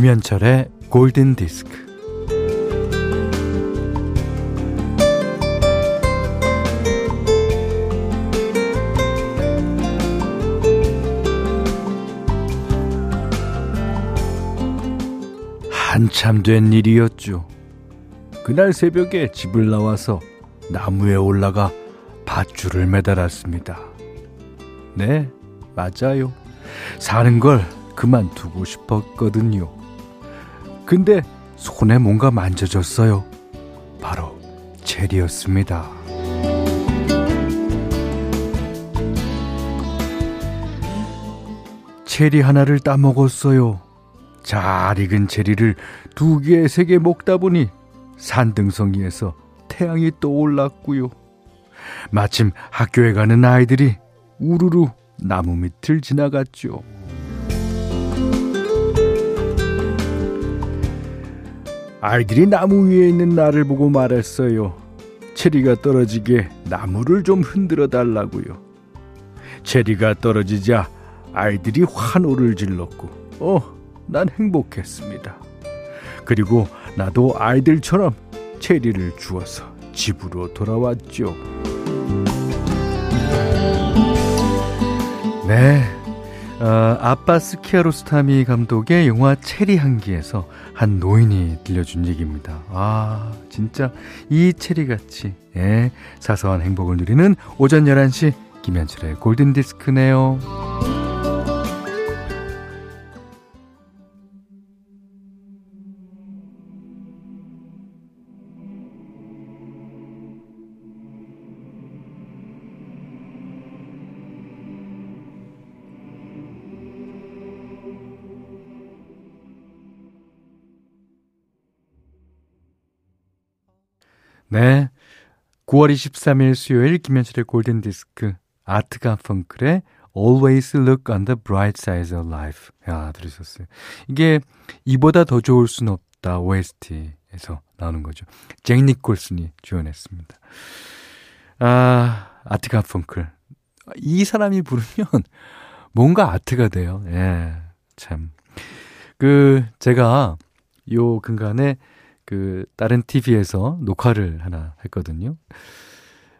김현철의 골든 디스크. 한참 된 일이었죠. 그날 새벽에 집을 나와서 나무에 올라가 밧줄을 매달았습니다. 네, 맞아요. 사는 걸 그만두고 싶었거든요. 근데 손에 뭔가 만져졌어요. 바로 체리였습니다. 체리 하나를 따먹었어요. 잘 익은 체리를 두 개, 세 개 먹다 보니 산등성이에서 태양이 떠올랐고요. 마침 학교에 가는 아이들이 우르르 나무 밑을 지나갔죠. 아이들이 나무 위에 있는 나를 보고 말했어요. 체리가 떨어지게 나무를 좀 흔들어 달라고요. 체리가 떨어지자 아이들이 환호를 질렀고, 어, 난 행복했습니다. 그리고 나도 아이들처럼 체리를 주어서 집으로 돌아왔죠. 네. 어, 아빠스 키아로스타미 감독의 영화 체리 향기에서 한 노인이 들려준 얘기입니다. 아, 진짜 이 체리같이, 예, 사소한 행복을 누리는 오전 11시 김현철의 골든디스크네요. 네. 9월 23일 수요일 김현철의 골든 디스크 아트 가 펑클의 Always Look on the Bright Side of Life. 야, 들으셨어요. 이게 이보다 더 좋을 순 없다 OST에서 나오는 거죠. 잭 니콜슨이 주연했습니다. 아, 아트 가 펑클. 이 사람이 부르면 뭔가 아트가 돼요. 예. 참. 그 제가 요 근간에 그 다른 TV에서 녹화를 하나 했거든요.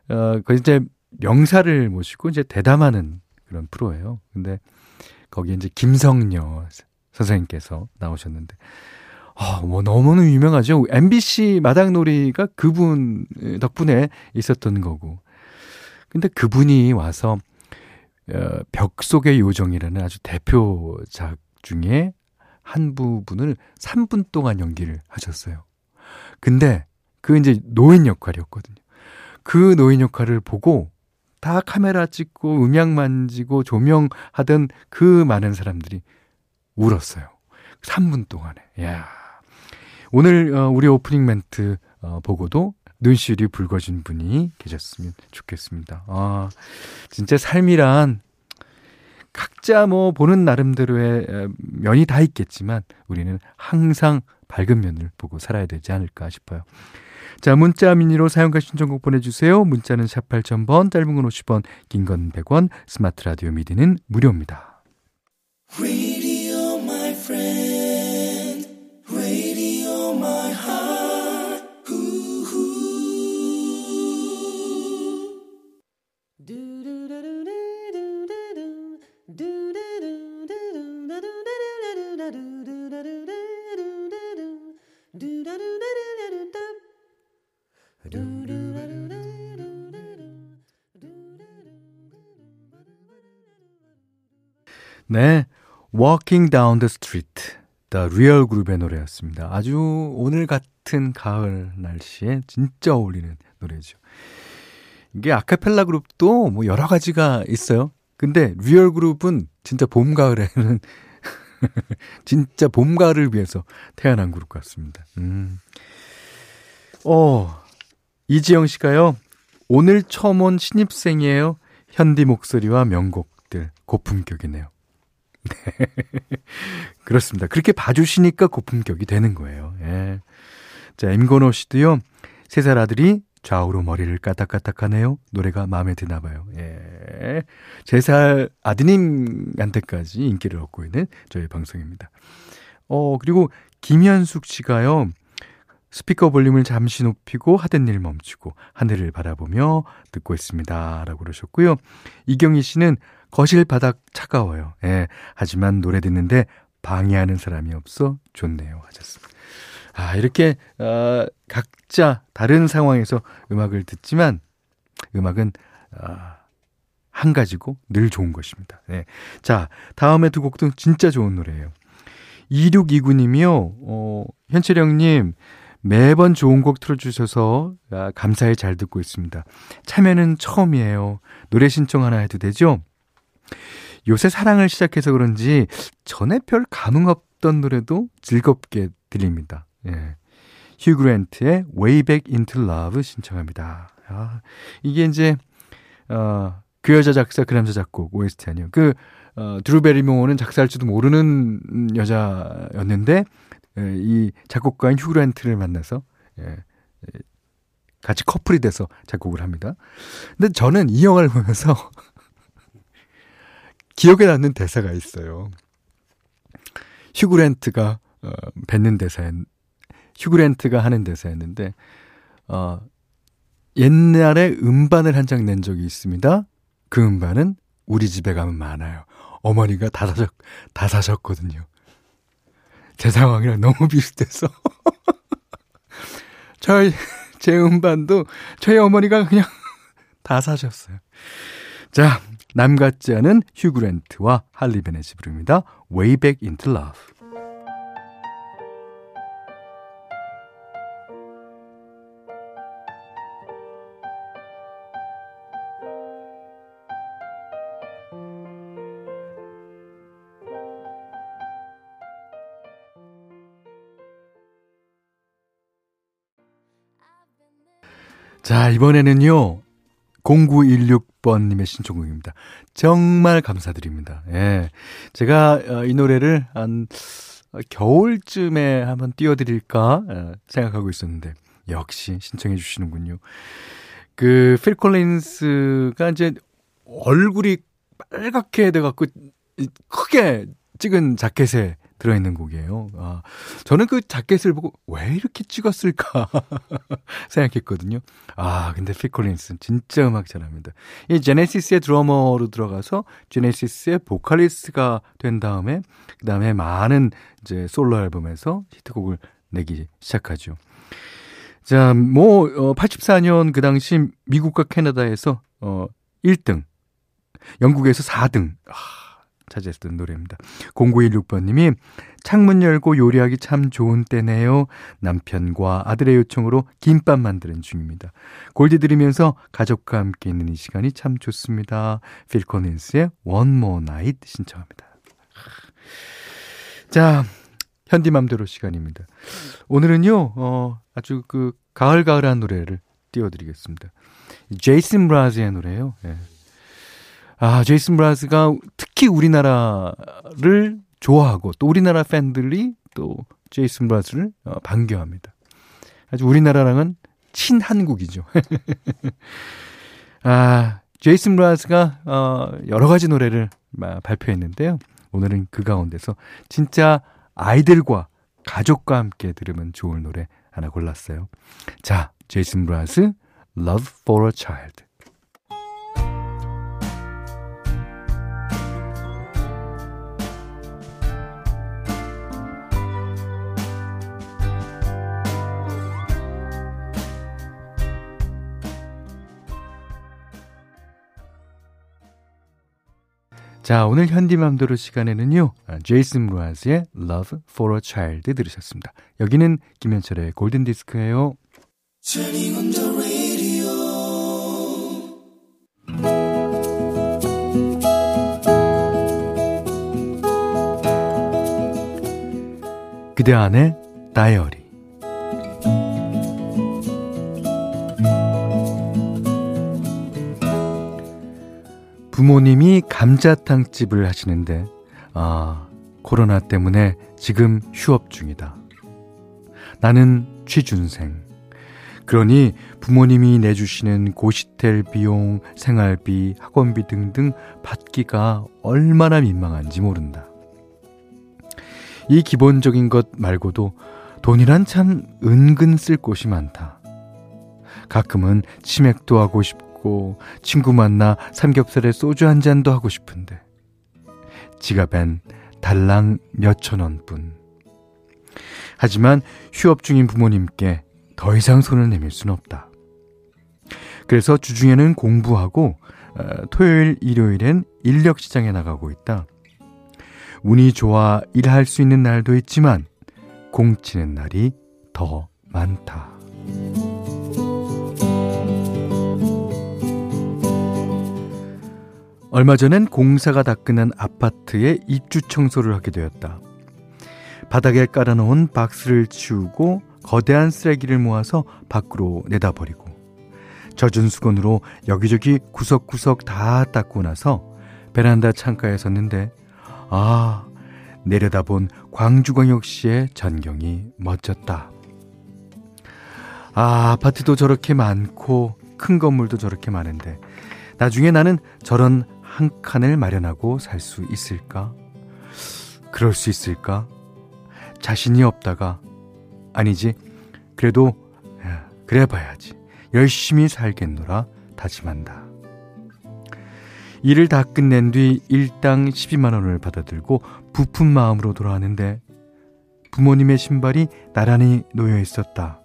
어, 그 이제 명사를 모시고 이제 대담하는 그런 프로예요. 근데 거기 이제 김성녀 선생님께서 나오셨는데 아, 뭐 너무너무 유명하죠. MBC 마당놀이가 그분 덕분에 있었던 거고. 근데 그분이 와서 어, 벽 속의 요정이라는 아주 대표작 중에 한 부분을 3분 동안 연기를 하셨어요. 근데 그 이제 노인 역할이었거든요. 그 노인 역할을 보고 다 카메라 찍고 음향 만지고 조명하던 그 많은 사람들이 울었어요. 3분 동안에. 야. 오늘 어, 우리 오프닝 멘트 어, 보고도 눈시울이 붉어진 분이 계셨으면 좋겠습니다. 아, 진짜 삶이란 각자 뭐 보는 나름대로의 면이 다 있겠지만 우리는 항상 밝은 면을 보고 살아야 되지 않을까 싶어요. 자, 문자 미니로 사용과 신청곡 보내주세요. 문자는 샵 8000번, 짧은 건 50원, 긴 건 100원, 스마트 라디오 미디는 무료입니다. 네. Walking Down the Street. The Real Group의 노래였습니다. 아주 오늘 같은 가을 날씨에 진짜 어울리는 노래죠. 이게 아카펠라 그룹도 뭐 여러 가지가 있어요. 근데 리얼 그룹은 진짜 봄, 가을에는 진짜 봄, 가을을 위해서 태어난 그룹 같습니다. 음. 어, 이지영 씨가요. 오늘 처음 온 신입생이에요. 현디 목소리와 명곡들 고품격이네요. 네. 그렇습니다. 그렇게 봐주시니까 고품격이 되는 거예요. 예. 자, 임건호 씨도요. 세 살 아들이 좌우로 머리를 까딱까딱하네요. 노래가 마음에 드나 봐요. 예. 세살 아드님한테까지 인기를 얻고 있는 저희 방송입니다. 어, 그리고 김현숙 씨가요. 스피커 볼륨을 잠시 높이고 하던 일 멈추고 하늘을 바라보며 듣고 있습니다. 라고 그러셨고요. 이경희 씨는 거실 바닥 차가워요. 예. 하지만 노래 듣는데 방해하는 사람이 없어 좋네요. 하셨습니다. 아, 이렇게, 어, 각자 다른 상황에서 음악을 듣지만 음악은, 어, 한 가지고 늘 좋은 것입니다. 네. 자, 다음에 두 곡도 진짜 좋은 노래예요. 2629님이요, 어, 현철형님, 매번 좋은 곡 틀어주셔서 아, 감사히 잘 듣고 있습니다. 참여는 처음이에요. 노래 신청 하나 해도 되죠? 요새 사랑을 시작해서 그런지 전에 별 감흥 없던 노래도 즐겁게 들립니다. 예. 휴 그랜트의 Way Back Into Love 신청합니다. 아, 이게 이제 어, 그 여자 작사 그 남자 작곡 OST 아니요. 그 어, 드루 베리모어는 작사할지도 모르는 여자였는데 예, 이 작곡가인 휴 그랜트를 만나서 예, 예, 같이 커플이 돼서 작곡을 합니다. 근데 저는 이 영화를 보면서 기억에 남는 대사가 있어요. 휴 그랜트가 어, 뱉는 대사였 휴 그랜트가 하는 대사였는데 어, 옛날에 음반을 한 장 낸 적이 있습니다. 그 음반은 우리 집에 가면 많아요. 어머니가 다 사셨, 다 사셨거든요. 제 상황이랑 너무 비슷해서. 저희, 제 음반도 저희 어머니가 그냥 다 사셨어요. 자, 남 같지 않은 휴그랜트와 할리 베넷이 부릅니다. Way Back Into Love. 자, 이번에는요. 0916번님의 신청곡입니다. 정말 감사드립니다. 예. 제가 어, 이 노래를 한 겨울쯤에 한번 띄워드릴까 어, 생각하고 있었는데, 역시 신청해 주시는군요. 그, 필 콜린스가 이제 얼굴이 빨갛게 돼갖고, 크게 찍은 자켓에 들어있는 곡이에요. 아, 저는 그 자켓을 보고 왜 이렇게 찍었을까 생각했거든요. 아, 근데 피콜린스 진짜 음악 잘합니다. 이 제네시스의 드러머로 들어가서 제네시스의 보컬리스트가 된 다음에 그 다음에 많은 이제 솔로 앨범에서 히트곡을 내기 시작하죠. 자, 뭐 어, 84년 그 당시 미국과 캐나다에서 어 1등, 영국에서 4등. 아, 차지했던 노래입니다. 0916번님이 창문 열고 요리하기 참 좋은 때네요. 남편과 아들의 요청으로 김밥 만드는 중입니다. 골디 들으면서 가족과 함께 있는 이 시간이 참 좋습니다. 필 코넨스의 One More Night 신청합니다. 자, 현디맘대로 시간입니다. 오늘은요, 어, 아주 그 가을가을한 노래를 띄워드리겠습니다. 제이슨 브라즈의 노래예요. 예. 아, 제이슨 브라즈가 특히 우리나라를 좋아하고 또 우리나라 팬들이 또 제이슨 브라즈를 어, 반겨합니다. 아주 우리나라랑은 친한국이죠. 아, 제이슨 브라즈가 어, 여러 가지 노래를 발표했는데요. 오늘은 그 가운데서 진짜 아이들과 가족과 함께 들으면 좋을 노래 하나 골랐어요. 자, 제이슨 브라즈 Love for a Child. 자, 오늘 현디맘대로 시간에는요, 제이슨 브라즈의 Love for a Child 들으셨습니다. 여기는 김현철의 골든디스크예요. 그대 안에 다이어리 부모님이 감자탕집을 하시는데, 아, 코로나 때문에 지금 휴업 중이다. 나는 취준생. 그러니 부모님이 내주시는 고시텔 비용, 생활비, 학원비 등등 받기가 얼마나 민망한지 모른다. 이 기본적인 것 말고도 돈이란 참 은근 쓸 곳이 많다. 가끔은 치맥도 하고 싶고 친구 만나 삼겹살에 소주 한 잔도 하고 싶은데 지갑엔 달랑 몇천 원뿐. 하지만 휴업 중인 부모님께 더 이상 손을 내밀 순 없다. 그래서 주중에는 공부하고 어, 토요일, 일요일엔 인력 시장에 나가고 있다. 운이 좋아 일할 수 있는 날도 있지만 공치는 날이 더 많다. 얼마 전엔 공사가 다 끝난 아파트에 입주 청소를 하게 되었다. 바닥에 깔아놓은 박스를 치우고 거대한 쓰레기를 모아서 밖으로 내다버리고 젖은 수건으로 여기저기 구석구석 다 닦고 나서 베란다 창가에 섰는데 아 내려다본 광주광역시의 전경이 멋졌다. 아 아파트도 저렇게 많고 큰 건물도 저렇게 많은데 나중에 나는 저런 한 칸을 마련하고 살 수 있을까? 그럴 수 있을까? 자신이 없다가 아니지 그래도 그래 봐야지 열심히 살겠노라 다짐한다. 일을 다 끝낸 뒤 일당 12만 원을 받아들고 부푼 마음으로 돌아왔는데 부모님의 신발이 나란히 놓여 있었다.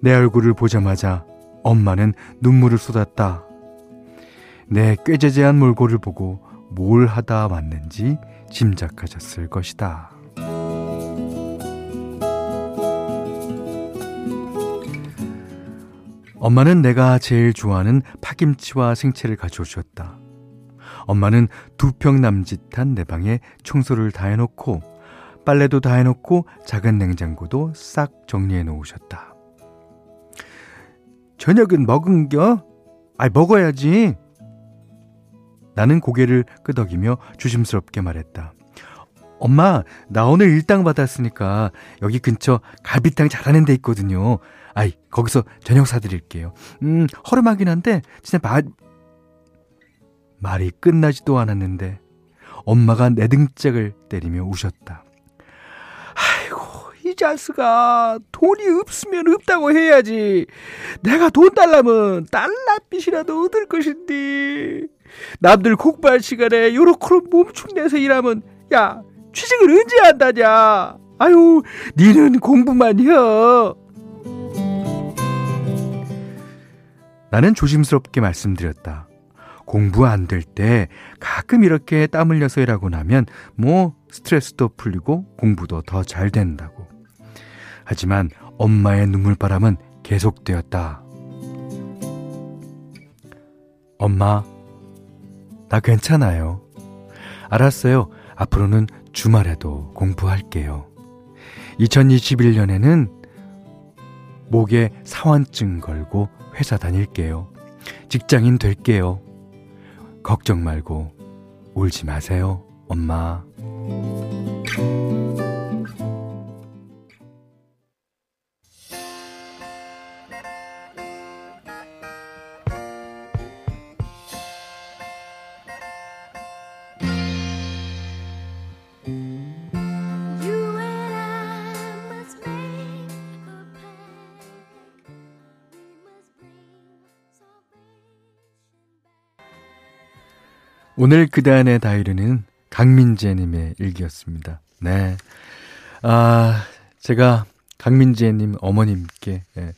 내 얼굴을 보자마자 엄마는 눈물을 쏟았다. 내 꾀재재한 몰골을 보고 뭘 하다 왔는지 짐작하셨을 것이다. 엄마는 내가 제일 좋아하는 파김치와 생채를 가져오셨다. 엄마는 두 평 남짓한 내 방에 청소를 다 해놓고 빨래도 다 해놓고 작은 냉장고도 싹 정리해 놓으셨다. 저녁은 먹은겨? 아이 먹어야지. 나는 고개를 끄덕이며 조심스럽게 말했다. 엄마, 나 오늘 일당 받았으니까 여기 근처 갈비탕 잘하는 데 있거든요. 아이, 거기서 저녁 사드릴게요. 음, 허름하긴 한데, 진짜 마, 말이 끝나지도 않았는데, 엄마가 내 등짝을 때리며 우셨다. 아이고, 이 자스가 돈이 없으면 없다고 해야지. 내가 돈 달라면 달러빚이라도 얻을 것인데. 남들 공부할 시간에 요렇게 몸축내서 일하면 야 취직을 언제 한다냐? 아유 니는 공부만 해. 나는 조심스럽게 말씀드렸다. 공부 안 될 때 가끔 이렇게 땀 흘려서 일하고 나면 뭐 스트레스도 풀리고 공부도 더 잘 된다고. 하지만 엄마의 눈물바람은 계속되었다. 엄마 나 괜찮아요. 알았어요. 앞으로는 주말에도 공부할게요. 2021년에는 목에 사원증 걸고 회사 다닐게요. 직장인 될게요. 걱정 말고 울지 마세요, 엄마. 오늘 그단의 다이리는 강민재님의 일기였습니다. 네. 아, 제가 강민재님 어머님께, 예,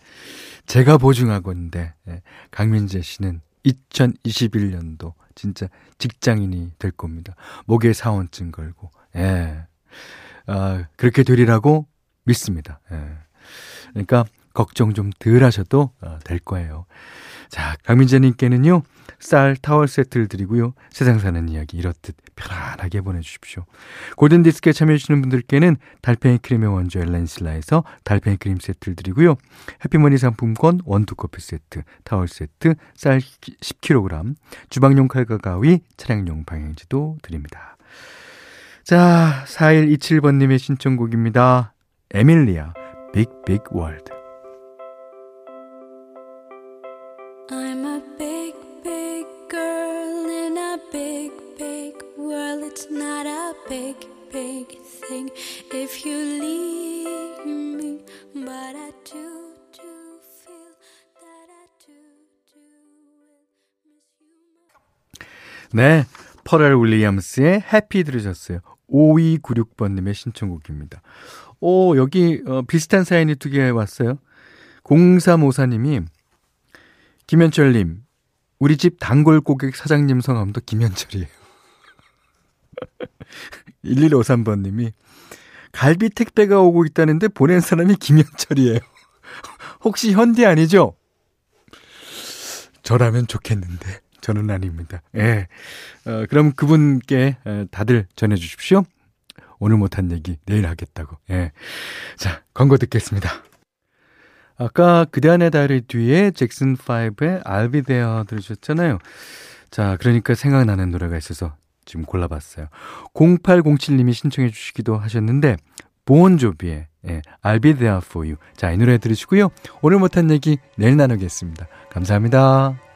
제가 보증하건데, 예, 강민재 씨는 2021년도 진짜 직장인이 될 겁니다. 목에 사원증 걸고, 예. 아, 그렇게 되리라고 믿습니다. 예. 그러니까 걱정 좀 덜 하셔도 어, 될 거예요. 자, 강민재님께는요, 쌀 타월 세트를 드리고요. 세상 사는 이야기 이렇듯 편안하게 보내주십시오. 골든디스크에 참여해주시는 분들께는 달팽이 크림의 원조 엘렌실라에서 달팽이 크림 세트를 드리고요. 해피머니 상품권 원두커피 세트, 타월 세트, 쌀 10kg, 주방용 칼과 가위, 차량용 방향지도 드립니다. 자, 4127번님의 신청곡입니다. 에밀리아, 빅빅 월드. 네. 퍼럴 윌리엄스의 해피 들으셨어요. 5296번님의 신청곡입니다. 오, 여기, 어, 비슷한 사연이 두 개 왔어요. 0354님이, 김현철님, 우리 집 단골 고객 사장님 성함도 김현철이에요. 1153번님이, 갈비 택배가 오고 있다는데 보낸 사람이 김현철이에요. 혹시 현디 아니죠? 저라면 좋겠는데. 저는 아닙니다. 예. 어, 그럼 그분께 다들 전해 주십시오. 오늘 못한 얘기 내일 하겠다고. 예. 자, 광고 듣겠습니다. 아까 그대 안의 다리 뒤에 잭슨 5의 I'll Be There 들으셨잖아요. 자, 그러니까 생각나는 노래가 있어서 지금 골라봤어요. 0807님이 신청해 주시기도 하셨는데 보온조비의 예, I'll Be There For You. 자, 이 노래 들으시고요. 오늘 못한 얘기 내일 나누겠습니다. 감사합니다.